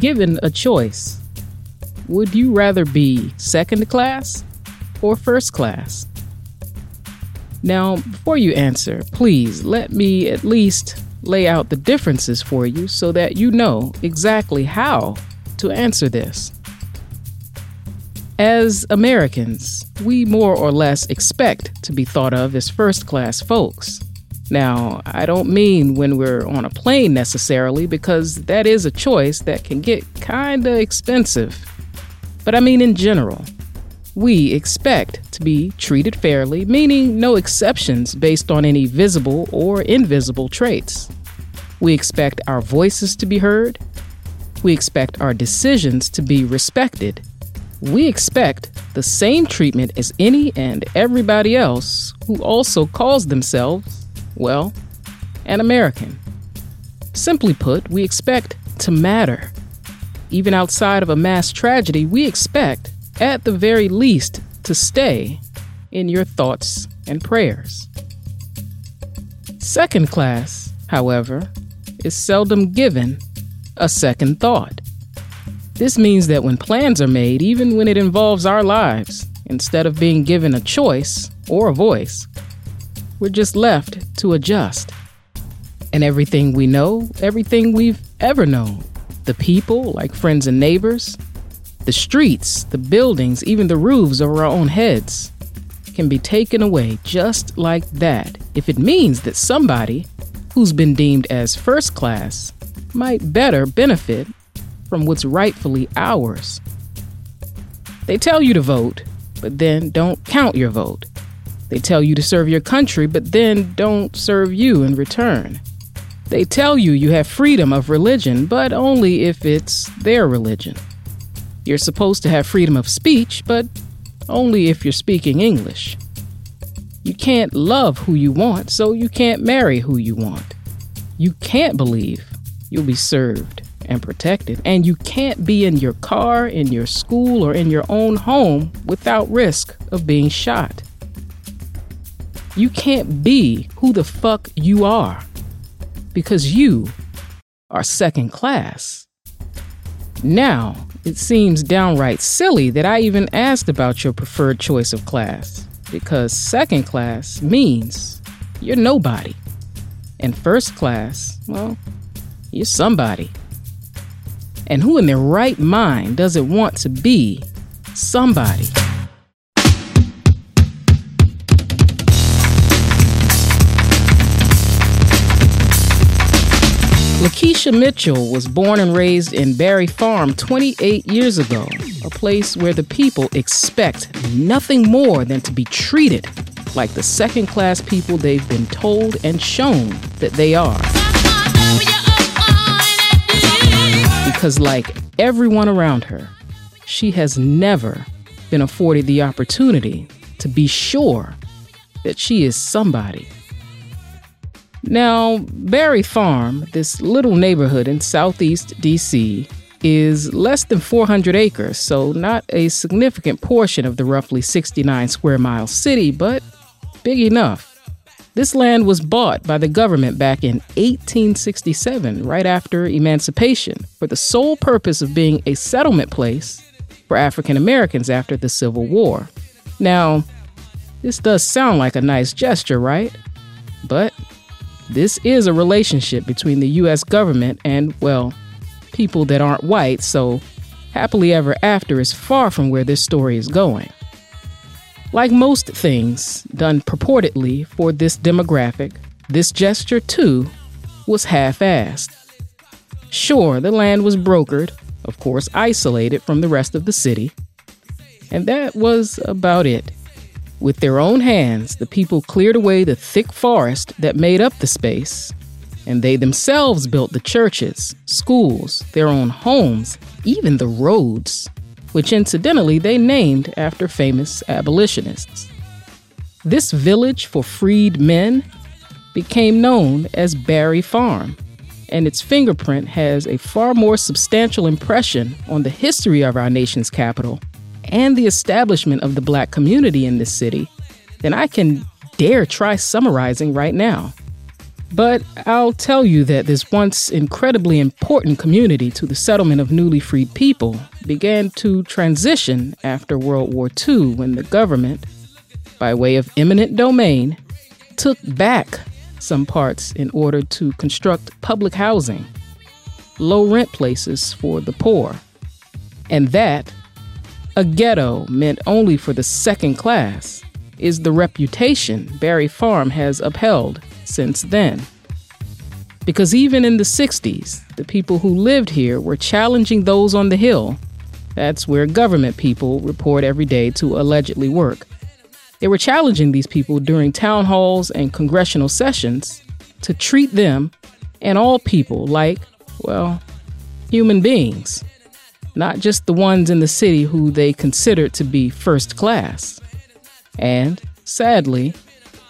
given a choice, would you rather be second class or first class? Now, before you answer, please let me at least lay out the differences for you so that you know exactly how to answer this. As Americans, we more or less expect to be thought of as first class folks. Now, I don't mean when we're on a plane necessarily, because that is a choice that can get kinda expensive. But I mean in general. We expect to be treated fairly, meaning no exceptions based on any visible or invisible traits. We expect our voices to be heard. We expect our decisions to be respected. We expect the same treatment as any and everybody else who also calls themselves, well, an American. Simply put, we expect to matter. Even outside of a mass tragedy, we expect at the very least, to stay in your thoughts and prayers. Second class, however, is seldom given a second thought. This means that when plans are made, even when it involves our lives, instead of being given a choice or a voice, we're just left to adjust. And everything we know, everything we've ever known, the people, like friends and neighbors, the streets, the buildings, even the roofs over our own heads can be taken away just like that if it means that somebody who's been deemed as first class might better benefit from what's rightfully ours. They tell you to vote, but then don't count your vote. They tell you to serve your country, but then don't serve you in return. They tell you you have freedom of religion, but only if it's their religion. You're supposed to have freedom of speech, but only if you're speaking English. You can't love who you want, so you can't marry who you want. You can't believe you'll be served and protected, and you can't be in your car, in your school, or in your own home without risk of being shot. You can't be who the fuck you are because you are second class. Now, it seems downright silly that I even asked about your preferred choice of class, because second class means you're nobody. And first class, well, you're somebody. And who in their right mind doesn't want to be somebody? Lakeisha Mitchell was born and raised in Barry Farm 28 years ago, a place where the people expect nothing more than to be treated like the second class people they've been told and shown that they are. Because, like everyone around her, she has never been afforded the opportunity to be sure that she is somebody. Now, Barry Farm, this little neighborhood in southeast DC, is less than 400 acres, so not a significant portion of the roughly 69 square mile city, but big enough. This land was bought by the government back in 1867, right after emancipation, for the sole purpose of being a settlement place for African Americans after the Civil War. Now, this does sound like a nice gesture, right? But this is a relationship between the US government and, well, people that aren't white, so happily ever after is far from where this story is going. Like most things done purportedly for this demographic, this gesture too was half assed. Sure, the land was brokered, of course, isolated from the rest of the city, and that was about it. With their own hands, the people cleared away the thick forest that made up the space, and they themselves built the churches, schools, their own homes, even the roads, which incidentally they named after famous abolitionists. This village for freed men became known as Barry Farm, and its fingerprint has a far more substantial impression on the history of our nation's capital and the establishment of the black community in this city, then I can dare try summarizing right now. But I'll tell you that this once incredibly important community to the settlement of newly freed people began to transition after World War II when the government, by way of eminent domain, took back some parts in order to construct public housing, low rent places for the poor. And that, a ghetto meant only for the second class, is the reputation Barry Farm has upheld since then. Because even in the 60s, the people who lived here were challenging those on the Hill. That's where government people report every day to allegedly work. They were challenging these people during town halls and congressional sessions to treat them and all people like, well, human beings, not just the ones in the city who they considered to be first class. And sadly,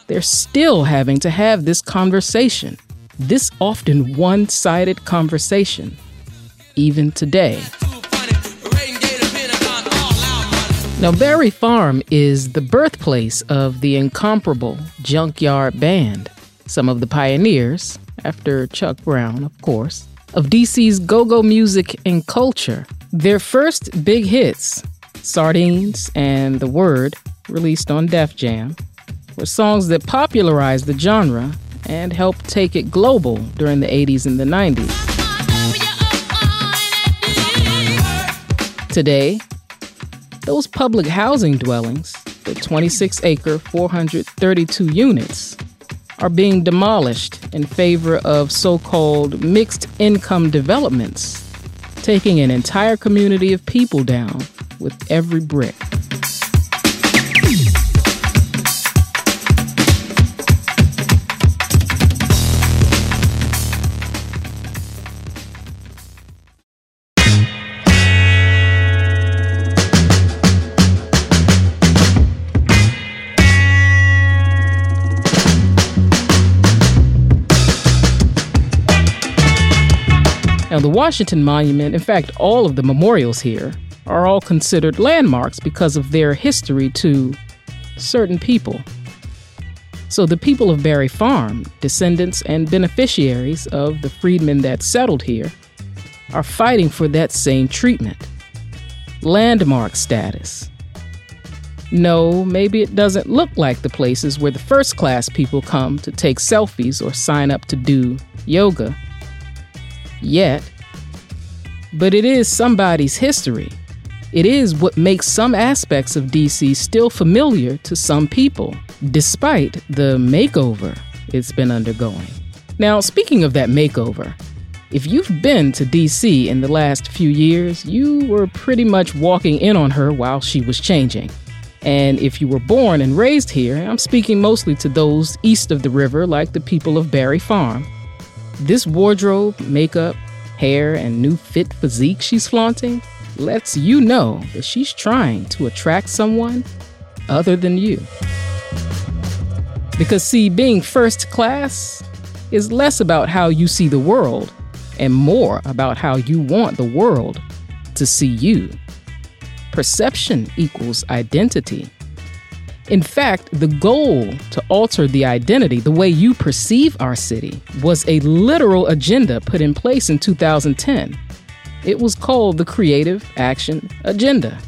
they're still having to have this conversation, this often one sided conversation, even today. Now, Barry Farm is the birthplace of the incomparable Junkyard Band, some of the pioneers, after Chuck Brown, of course, of DC's go go music and culture. Their first big hits, Sardines and The Word, released on Def Jam, were songs that popularized the genre and helped take it global during the 80s and the 90s. Today, those public housing dwellings, the 26 acre, 432 units, are being demolished in favor of so called mixed income developments, taking an entire community of people down with every brick. Washington Monument, in fact, all of the memorials here, are all considered landmarks because of their history to certain people. So, the people of Barry Farm, descendants and beneficiaries of the freedmen that settled here, are fighting for that same treatment landmark status. No, maybe it doesn't look like the places where the first class people come to take selfies or sign up to do yoga yet, but it is somebody's history. It is what makes some aspects of DC still familiar to some people, despite the makeover it's been undergoing. Now, speaking of that makeover, if you've been to DC in the last few years, you were pretty much walking in on her while she was changing. And if you were born and raised here, I'm speaking mostly to those east of the river, like the people of Barry Farm, this wardrobe, makeup, hair, and new fit physique she's flaunting lets you know that she's trying to attract someone other than you. Because, see, being first class is less about how you see the world and more about how you want the world to see you. Perception equals identity. In fact, the goal to alter the identity, the way you perceive our city, was a literal agenda put in place in 2010. It was called the Creative Action Agenda.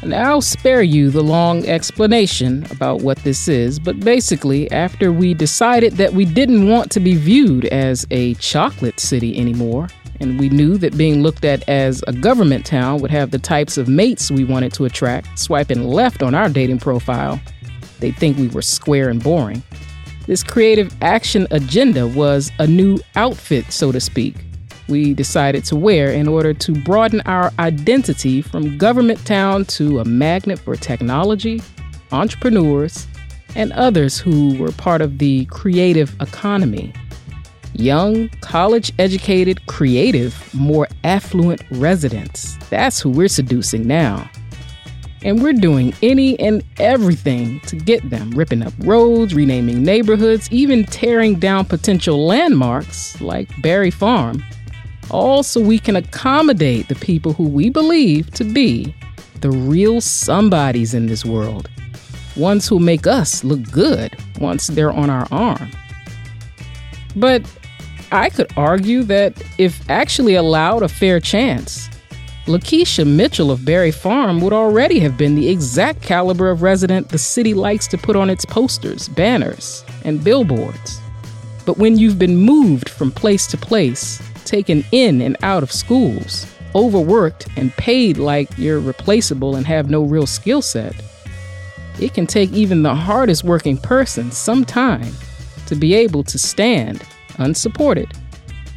And I'll spare you the long explanation about what this is, but basically, after we decided that we didn't want to be viewed as a chocolate city anymore, and we knew that being looked at as a government town would have the types of mates we wanted to attract. Swiping left on our dating profile, they'd think we were square and boring. This creative action agenda was a new outfit, so to speak, we decided to wear in order to broaden our identity from government town to a magnet for technology, entrepreneurs, and others who were part of the creative economy young, college educated, creative, more affluent residents. That's who we're seducing now. And we're doing any and everything to get them, ripping up roads, renaming neighborhoods, even tearing down potential landmarks like Barry Farm, all so we can accommodate the people who we believe to be the real somebodies in this world, ones who make us look good once they're on our arm. But I could argue that if actually allowed a fair chance, Lakeisha Mitchell of Barry Farm would already have been the exact caliber of resident the city likes to put on its posters, banners, and billboards. But when you've been moved from place to place, taken in and out of schools, overworked, and paid like you're replaceable and have no real skill set, it can take even the hardest working person some time to be able to stand unsupported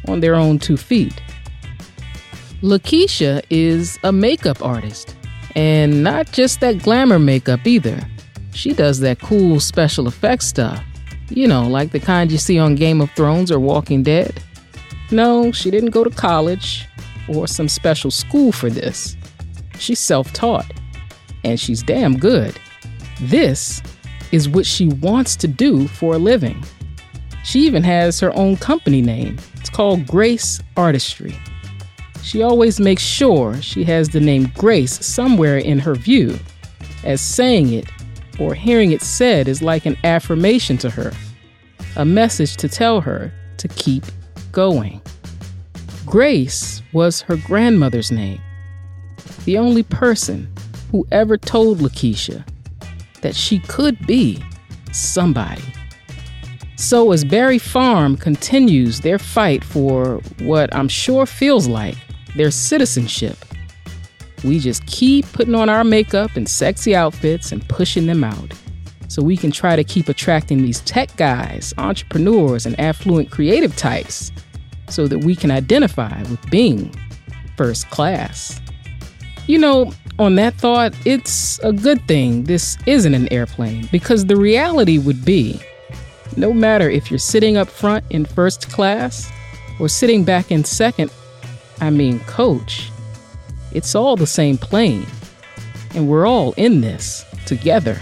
on their own two feet. Lakeisha is a makeup artist, and not just that glamour makeup either. She does that cool special effects stuff, you know, like the kind you see on Game of Thrones or Walking Dead. No, she didn't go to college or some special school for this. She's self taught, and she's damn good. This is what she wants to do for a living. She even has her own company name. It's called Grace Artistry. She always makes sure she has the name Grace somewhere in her view, as saying it or hearing it said is like an affirmation to her, a message to tell her to keep going. Grace was her grandmother's name, the only person who ever told Lakeisha that she could be somebody. So, as Barry Farm continues their fight for what I'm sure feels like their citizenship. We just keep putting on our makeup and sexy outfits and pushing them out so we can try to keep attracting these tech guys, entrepreneurs, and affluent creative types so that we can identify with being first class. You know, on that thought, it's a good thing this isn't an airplane because the reality would be no matter if you're sitting up front in first class or sitting back in second I mean, coach, it's all the same plane, and we're all in this together.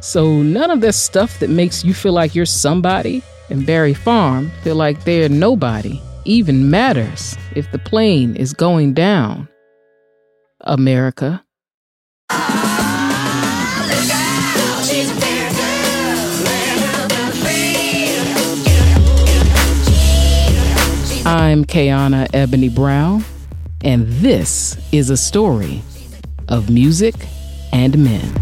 So none of this stuff that makes you feel like you're somebody and Barry Farm feel like they're nobody even matters if the plane is going down. America. I'm Kayana Ebony Brown, and this is a story of music and men.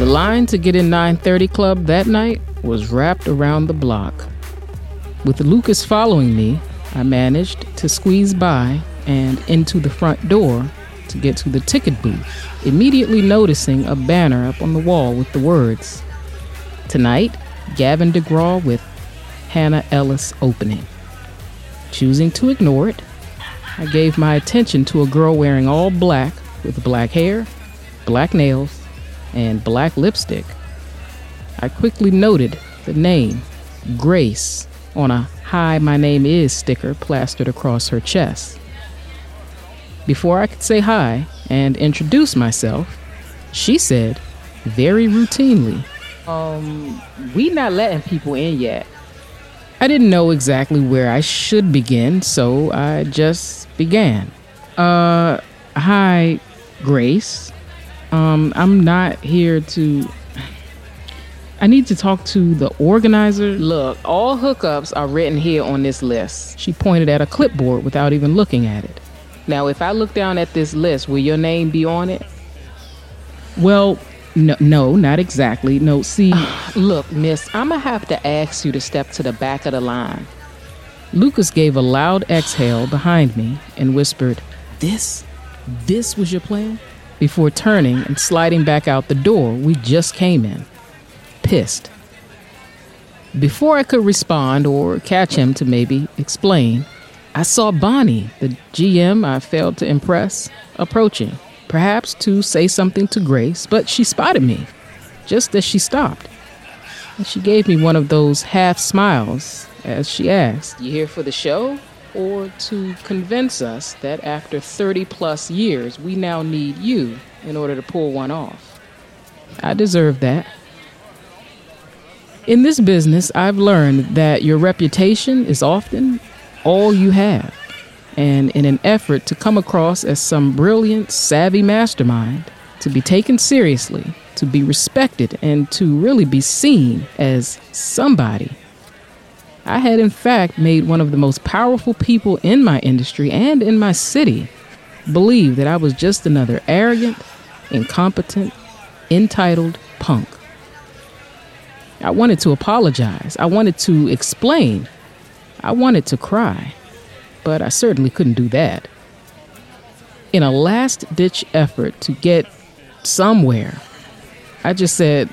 The line to get in 930 Club that night was wrapped around the block. With Lucas following me, I managed to squeeze by and into the front door to get to the ticket booth, immediately noticing a banner up on the wall with the words Tonight, Gavin DeGraw with Hannah Ellis opening. Choosing to ignore it, I gave my attention to a girl wearing all black with black hair, black nails, and black lipstick. I quickly noted the name, Grace on a Hi, my name is sticker plastered across her chest. Before I could say hi and introduce myself, she said, very routinely, Um, we not letting people in yet. I didn't know exactly where I should begin, so I just began. Uh, hi, Grace. Um, I'm not here to I need to talk to the organizer. Look, all hookups are written here on this list. She pointed at a clipboard without even looking at it. Now, if I look down at this list, will your name be on it? Well, no, no, not exactly. No, see. look, miss, I'm going to have to ask you to step to the back of the line. Lucas gave a loud exhale behind me and whispered, This? This was your plan? Before turning and sliding back out the door we just came in pissed. Before I could respond or catch him to maybe explain, I saw Bonnie, the GM I failed to impress, approaching, perhaps to say something to Grace, but she spotted me just as she stopped. And she gave me one of those half smiles as she asked, You here for the show? Or to convince us that after 30 plus years, we now need you in order to pull one off. I deserve that. In this business, I've learned that your reputation is often all you have. And in an effort to come across as some brilliant, savvy mastermind, to be taken seriously, to be respected, and to really be seen as somebody, I had in fact made one of the most powerful people in my industry and in my city believe that I was just another arrogant, incompetent, entitled punk. I wanted to apologize. I wanted to explain. I wanted to cry. But I certainly couldn't do that. In a last ditch effort to get somewhere, I just said,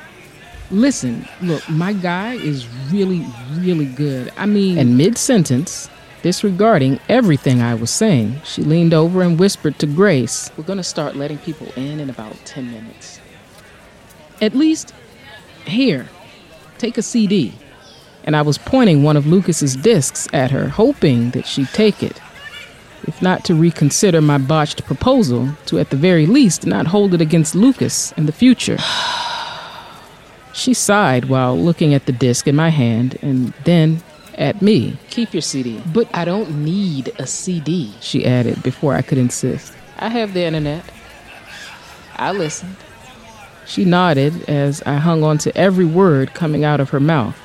Listen, look, my guy is really, really good. I mean, and mid sentence, disregarding everything I was saying, she leaned over and whispered to Grace, We're going to start letting people in in about 10 minutes. At least, here, take a CD. And I was pointing one of Lucas's discs at her, hoping that she'd take it. If not to reconsider my botched proposal, to at the very least not hold it against Lucas in the future. she sighed while looking at the disc in my hand and then at me. Keep your CD. But I don't need a CD, she added before I could insist. I have the internet. I listened. She nodded as I hung on to every word coming out of her mouth.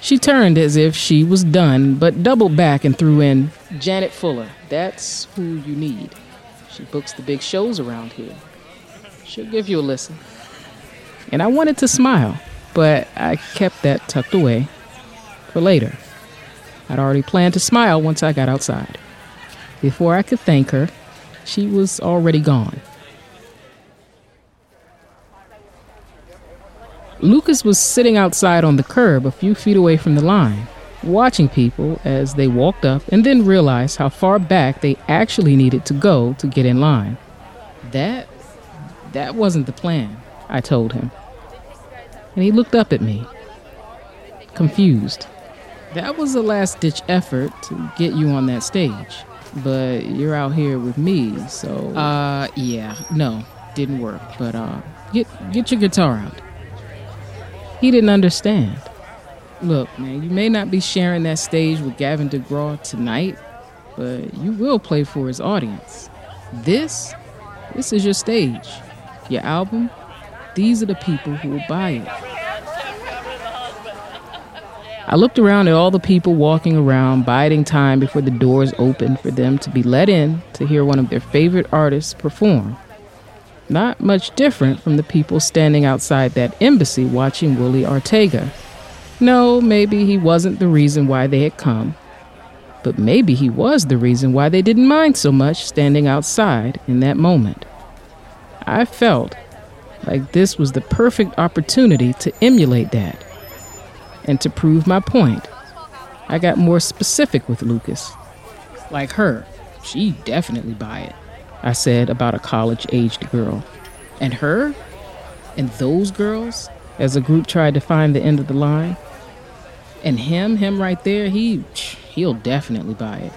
She turned as if she was done, but doubled back and threw in Janet Fuller. That's who you need. She books the big shows around here. She'll give you a listen. And I wanted to smile, but I kept that tucked away for later. I'd already planned to smile once I got outside. Before I could thank her, she was already gone. Lucas was sitting outside on the curb a few feet away from the line, watching people as they walked up and then realized how far back they actually needed to go to get in line. That that wasn't the plan, I told him. And he looked up at me, confused. That was a last ditch effort to get you on that stage. But you're out here with me, so uh yeah, no, didn't work. But uh get get your guitar out. He didn't understand. Look, man, you may not be sharing that stage with Gavin DeGraw tonight, but you will play for his audience. This, this is your stage. Your album, these are the people who will buy it. I looked around at all the people walking around, biding time before the doors opened for them to be let in to hear one of their favorite artists perform. Not much different from the people standing outside that embassy watching Willie Ortega. No, maybe he wasn't the reason why they had come, but maybe he was the reason why they didn't mind so much standing outside in that moment. I felt like this was the perfect opportunity to emulate that. And to prove my point, I got more specific with Lucas. Like her, she definitely buy it. I said about a college aged girl. And her? And those girls? As a group tried to find the end of the line. And him, him right there, he he'll definitely buy it.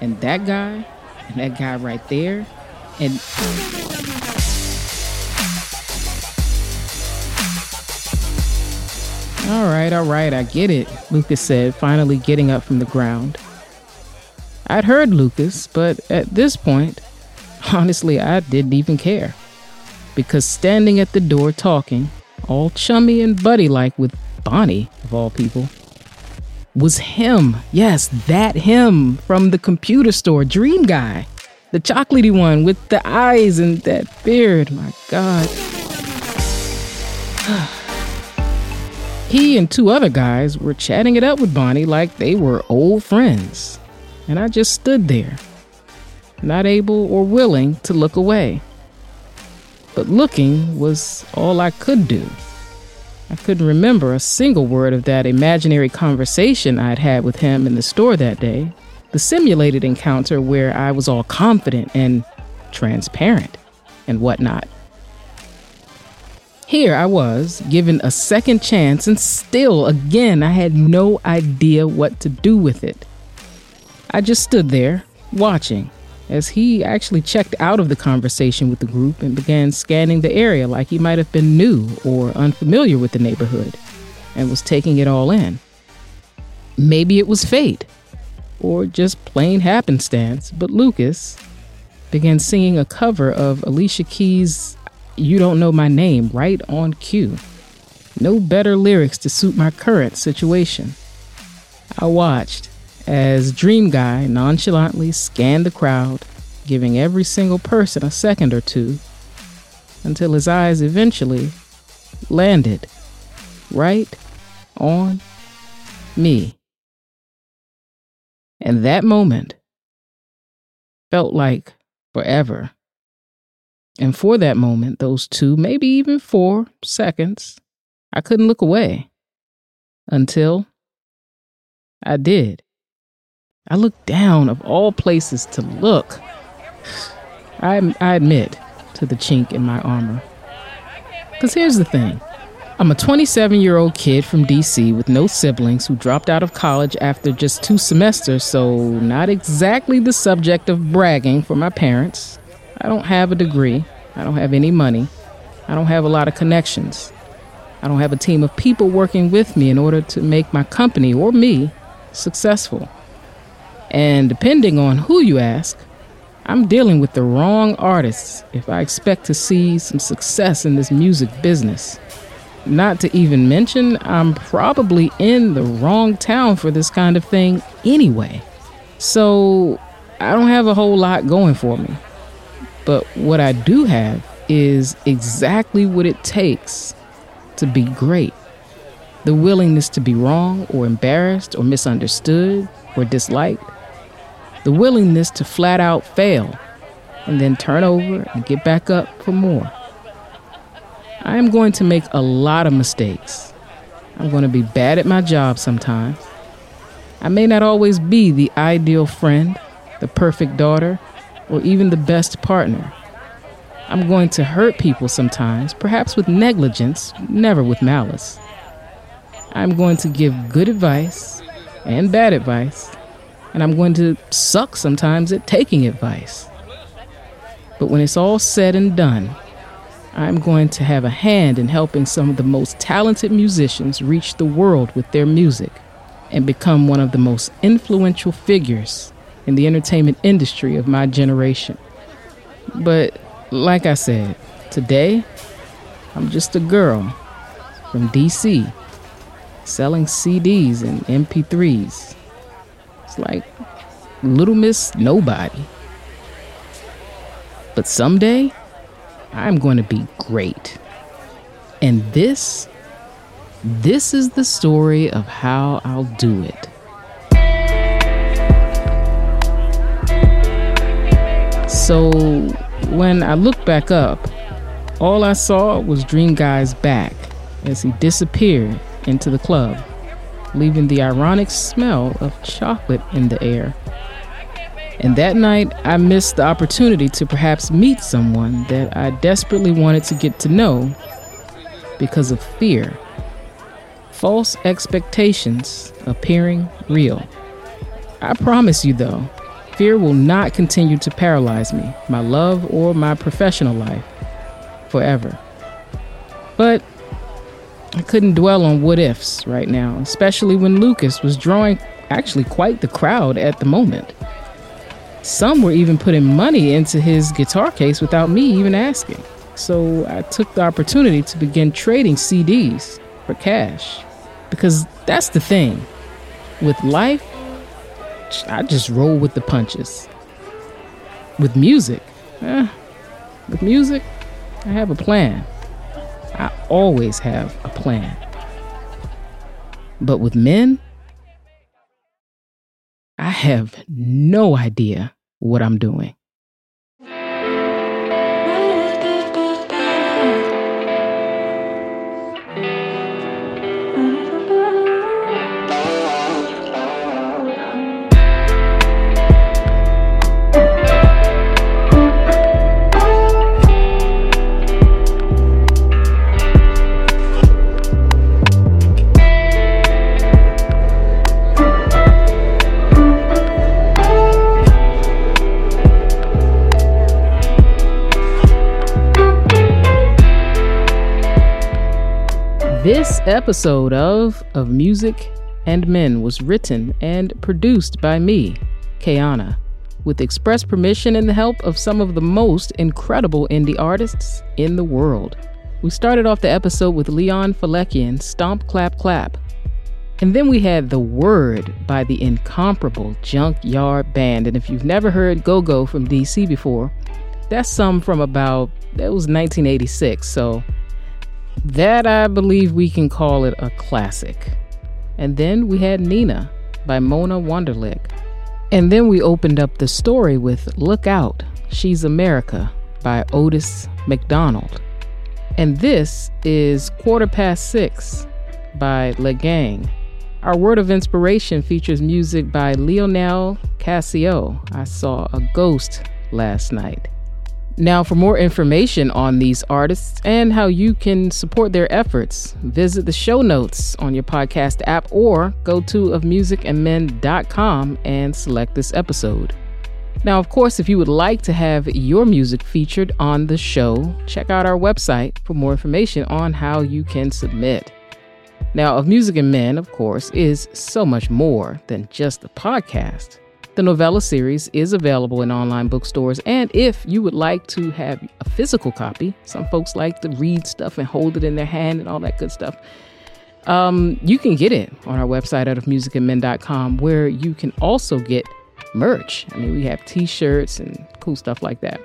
And that guy, and that guy right there, and All right, all right, I get it, Lucas said, finally getting up from the ground. I'd heard Lucas, but at this point, honestly, I didn't even care. Because standing at the door talking, all chummy and buddy like with Bonnie, of all people, was him. Yes, that him from the computer store, Dream Guy. The chocolatey one with the eyes and that beard. My God. he and two other guys were chatting it up with Bonnie like they were old friends and I just stood there, not able or willing to look away. But looking was all I could do. I couldn't remember a single word of that imaginary conversation I'd had with him in the store that day, the simulated encounter where I was all confident and transparent and whatnot. Here I was, given a second chance, and still, again, I had no idea what to do with it. I just stood there, watching, as he actually checked out of the conversation with the group and began scanning the area like he might have been new or unfamiliar with the neighborhood and was taking it all in. Maybe it was fate or just plain happenstance, but Lucas began singing a cover of Alicia Keys' You Don't Know My Name right on cue. No better lyrics to suit my current situation. I watched as Dream Guy nonchalantly scanned the crowd, giving every single person a second or two, until his eyes eventually landed right on me. And that moment felt like forever. And for that moment, those two, maybe even four seconds, I couldn't look away until I did. I looked down of all places to look. I, I admit to the chink in my armor. Because here's the thing I'm a 27 year old kid from DC with no siblings who dropped out of college after just two semesters, so not exactly the subject of bragging for my parents. I don't have a degree, I don't have any money, I don't have a lot of connections. I don't have a team of people working with me in order to make my company or me successful. And depending on who you ask, I'm dealing with the wrong artists if I expect to see some success in this music business. Not to even mention, I'm probably in the wrong town for this kind of thing anyway. So I don't have a whole lot going for me. But what I do have is exactly what it takes to be great the willingness to be wrong or embarrassed or misunderstood or disliked the willingness to flat out fail and then turn over and get back up for more. I am going to make a lot of mistakes. I'm going to be bad at my job sometimes. I may not always be the ideal friend, the perfect daughter, or even the best partner. I'm going to hurt people sometimes, perhaps with negligence, never with malice. I'm going to give good advice and bad advice and I'm going to suck sometimes at taking advice. But when it's all said and done, I'm going to have a hand in helping some of the most talented musicians reach the world with their music and become one of the most influential figures in the entertainment industry of my generation. But like I said, today, I'm just a girl from DC selling CDs and MP3s like Little Miss Nobody. But someday, I'm going to be great. And this, this is the story of how I'll do it. So when I looked back up, all I saw was Dream Guy's back as he disappeared into the club leaving the ironic smell of chocolate in the air. And that night, I missed the opportunity to perhaps meet someone that I desperately wanted to get to know because of fear. False expectations appearing real. I promise you, though, fear will not continue to paralyze me, my love, or my professional life forever. But I couldn't dwell on what ifs right now, especially when Lucas was drawing actually quite the crowd at the moment. Some were even putting money into his guitar case without me even asking. So I took the opportunity to begin trading CDs for cash. Because that's the thing. With life, I just roll with the punches. With music, eh, with music, I have a plan. I always have a plan. But with men, I have no idea what I'm doing. Episode of Of Music and Men was written and produced by me, Kayana, with express permission and the help of some of the most incredible indie artists in the world. We started off the episode with Leon Falekian's Stomp Clap Clap. And then we had The Word by the incomparable Junkyard Band. And if you've never heard Go Go from DC before, that's some from about, that was 1986. So that I believe we can call it a classic. And then we had Nina by Mona Wonderlick. And then we opened up the story with Look Out, She's America by Otis McDonald. And this is Quarter Past Six by Le Gang. Our word of inspiration features music by Lionel Cassio. I saw a ghost last night. Now, for more information on these artists and how you can support their efforts, visit the show notes on your podcast app or go to ofmusicandmen.com and select this episode. Now, of course, if you would like to have your music featured on the show, check out our website for more information on how you can submit. Now, Of Music and Men, of course, is so much more than just a podcast. The novella series is available in online bookstores, and if you would like to have a physical copy, some folks like to read stuff and hold it in their hand and all that good stuff. Um, you can get it on our website at ofmusicandmen.com, where you can also get merch. I mean, we have t-shirts and cool stuff like that.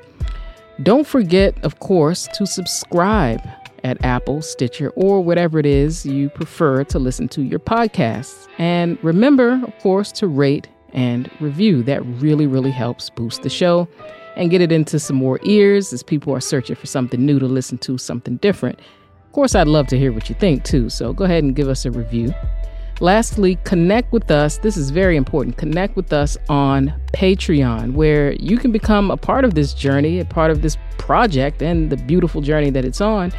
Don't forget, of course, to subscribe at Apple, Stitcher, or whatever it is you prefer to listen to your podcasts. And remember, of course, to rate and review. That really, really helps boost the show and get it into some more ears as people are searching for something new to listen to, something different. Of course, I'd love to hear what you think too, so go ahead and give us a review. Lastly, connect with us. This is very important. Connect with us on Patreon, where you can become a part of this journey, a part of this project, and the beautiful journey that it's on,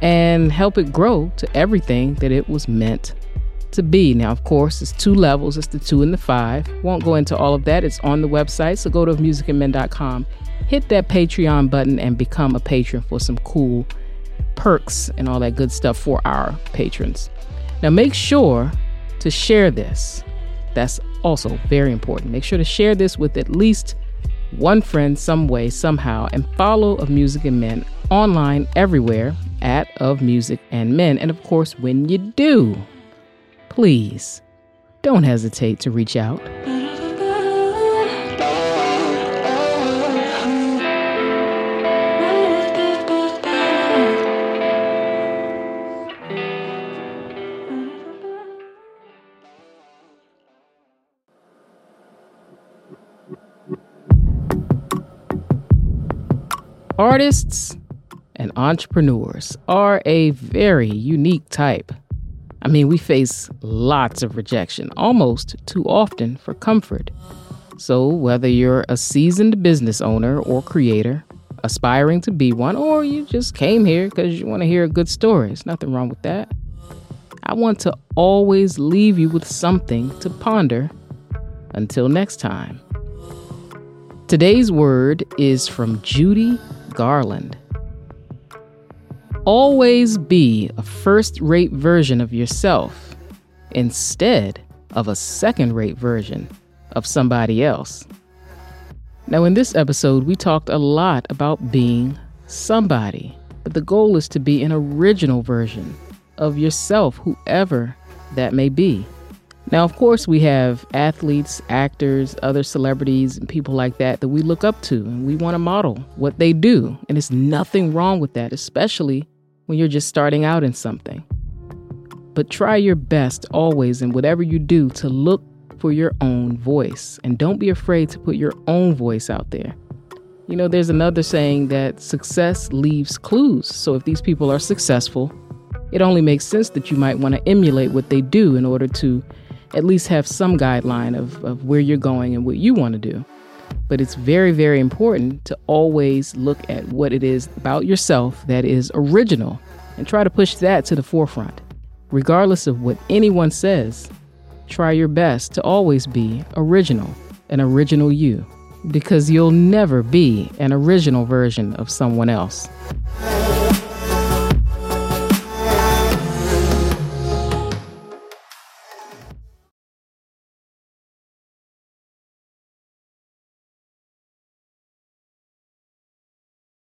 and help it grow to everything that it was meant to be. Now, of course, it's two levels, it's the two and the five. Won't go into all of that, it's on the website. So go to musicandmen.com, hit that Patreon button, and become a patron for some cool perks and all that good stuff for our patrons. Now, make sure to share this. That's also very important. Make sure to share this with at least one friend, some way, somehow, and follow Of Music and Men online everywhere at Of Music and Men. And of course, when you do, please don't hesitate to reach out. Artists and entrepreneurs are a very unique type. I mean, we face lots of rejection, almost too often for comfort. So, whether you're a seasoned business owner or creator, aspiring to be one, or you just came here because you want to hear a good story, there's nothing wrong with that. I want to always leave you with something to ponder. Until next time. Today's word is from Judy Garland. Always be a first rate version of yourself instead of a second rate version of somebody else. Now, in this episode, we talked a lot about being somebody, but the goal is to be an original version of yourself, whoever that may be. Now, of course, we have athletes, actors, other celebrities, and people like that that we look up to, and we want to model what they do. And there's nothing wrong with that, especially when you're just starting out in something. But try your best always in whatever you do to look for your own voice, and don't be afraid to put your own voice out there. You know, there's another saying that success leaves clues. So if these people are successful, it only makes sense that you might want to emulate what they do in order to at least have some guideline of, of where you're going and what you want to do. But it's very, very important to always look at what it is about yourself that is original and try to push that to the forefront. Regardless of what anyone says, try your best to always be original, an original you, because you'll never be an original version of someone else.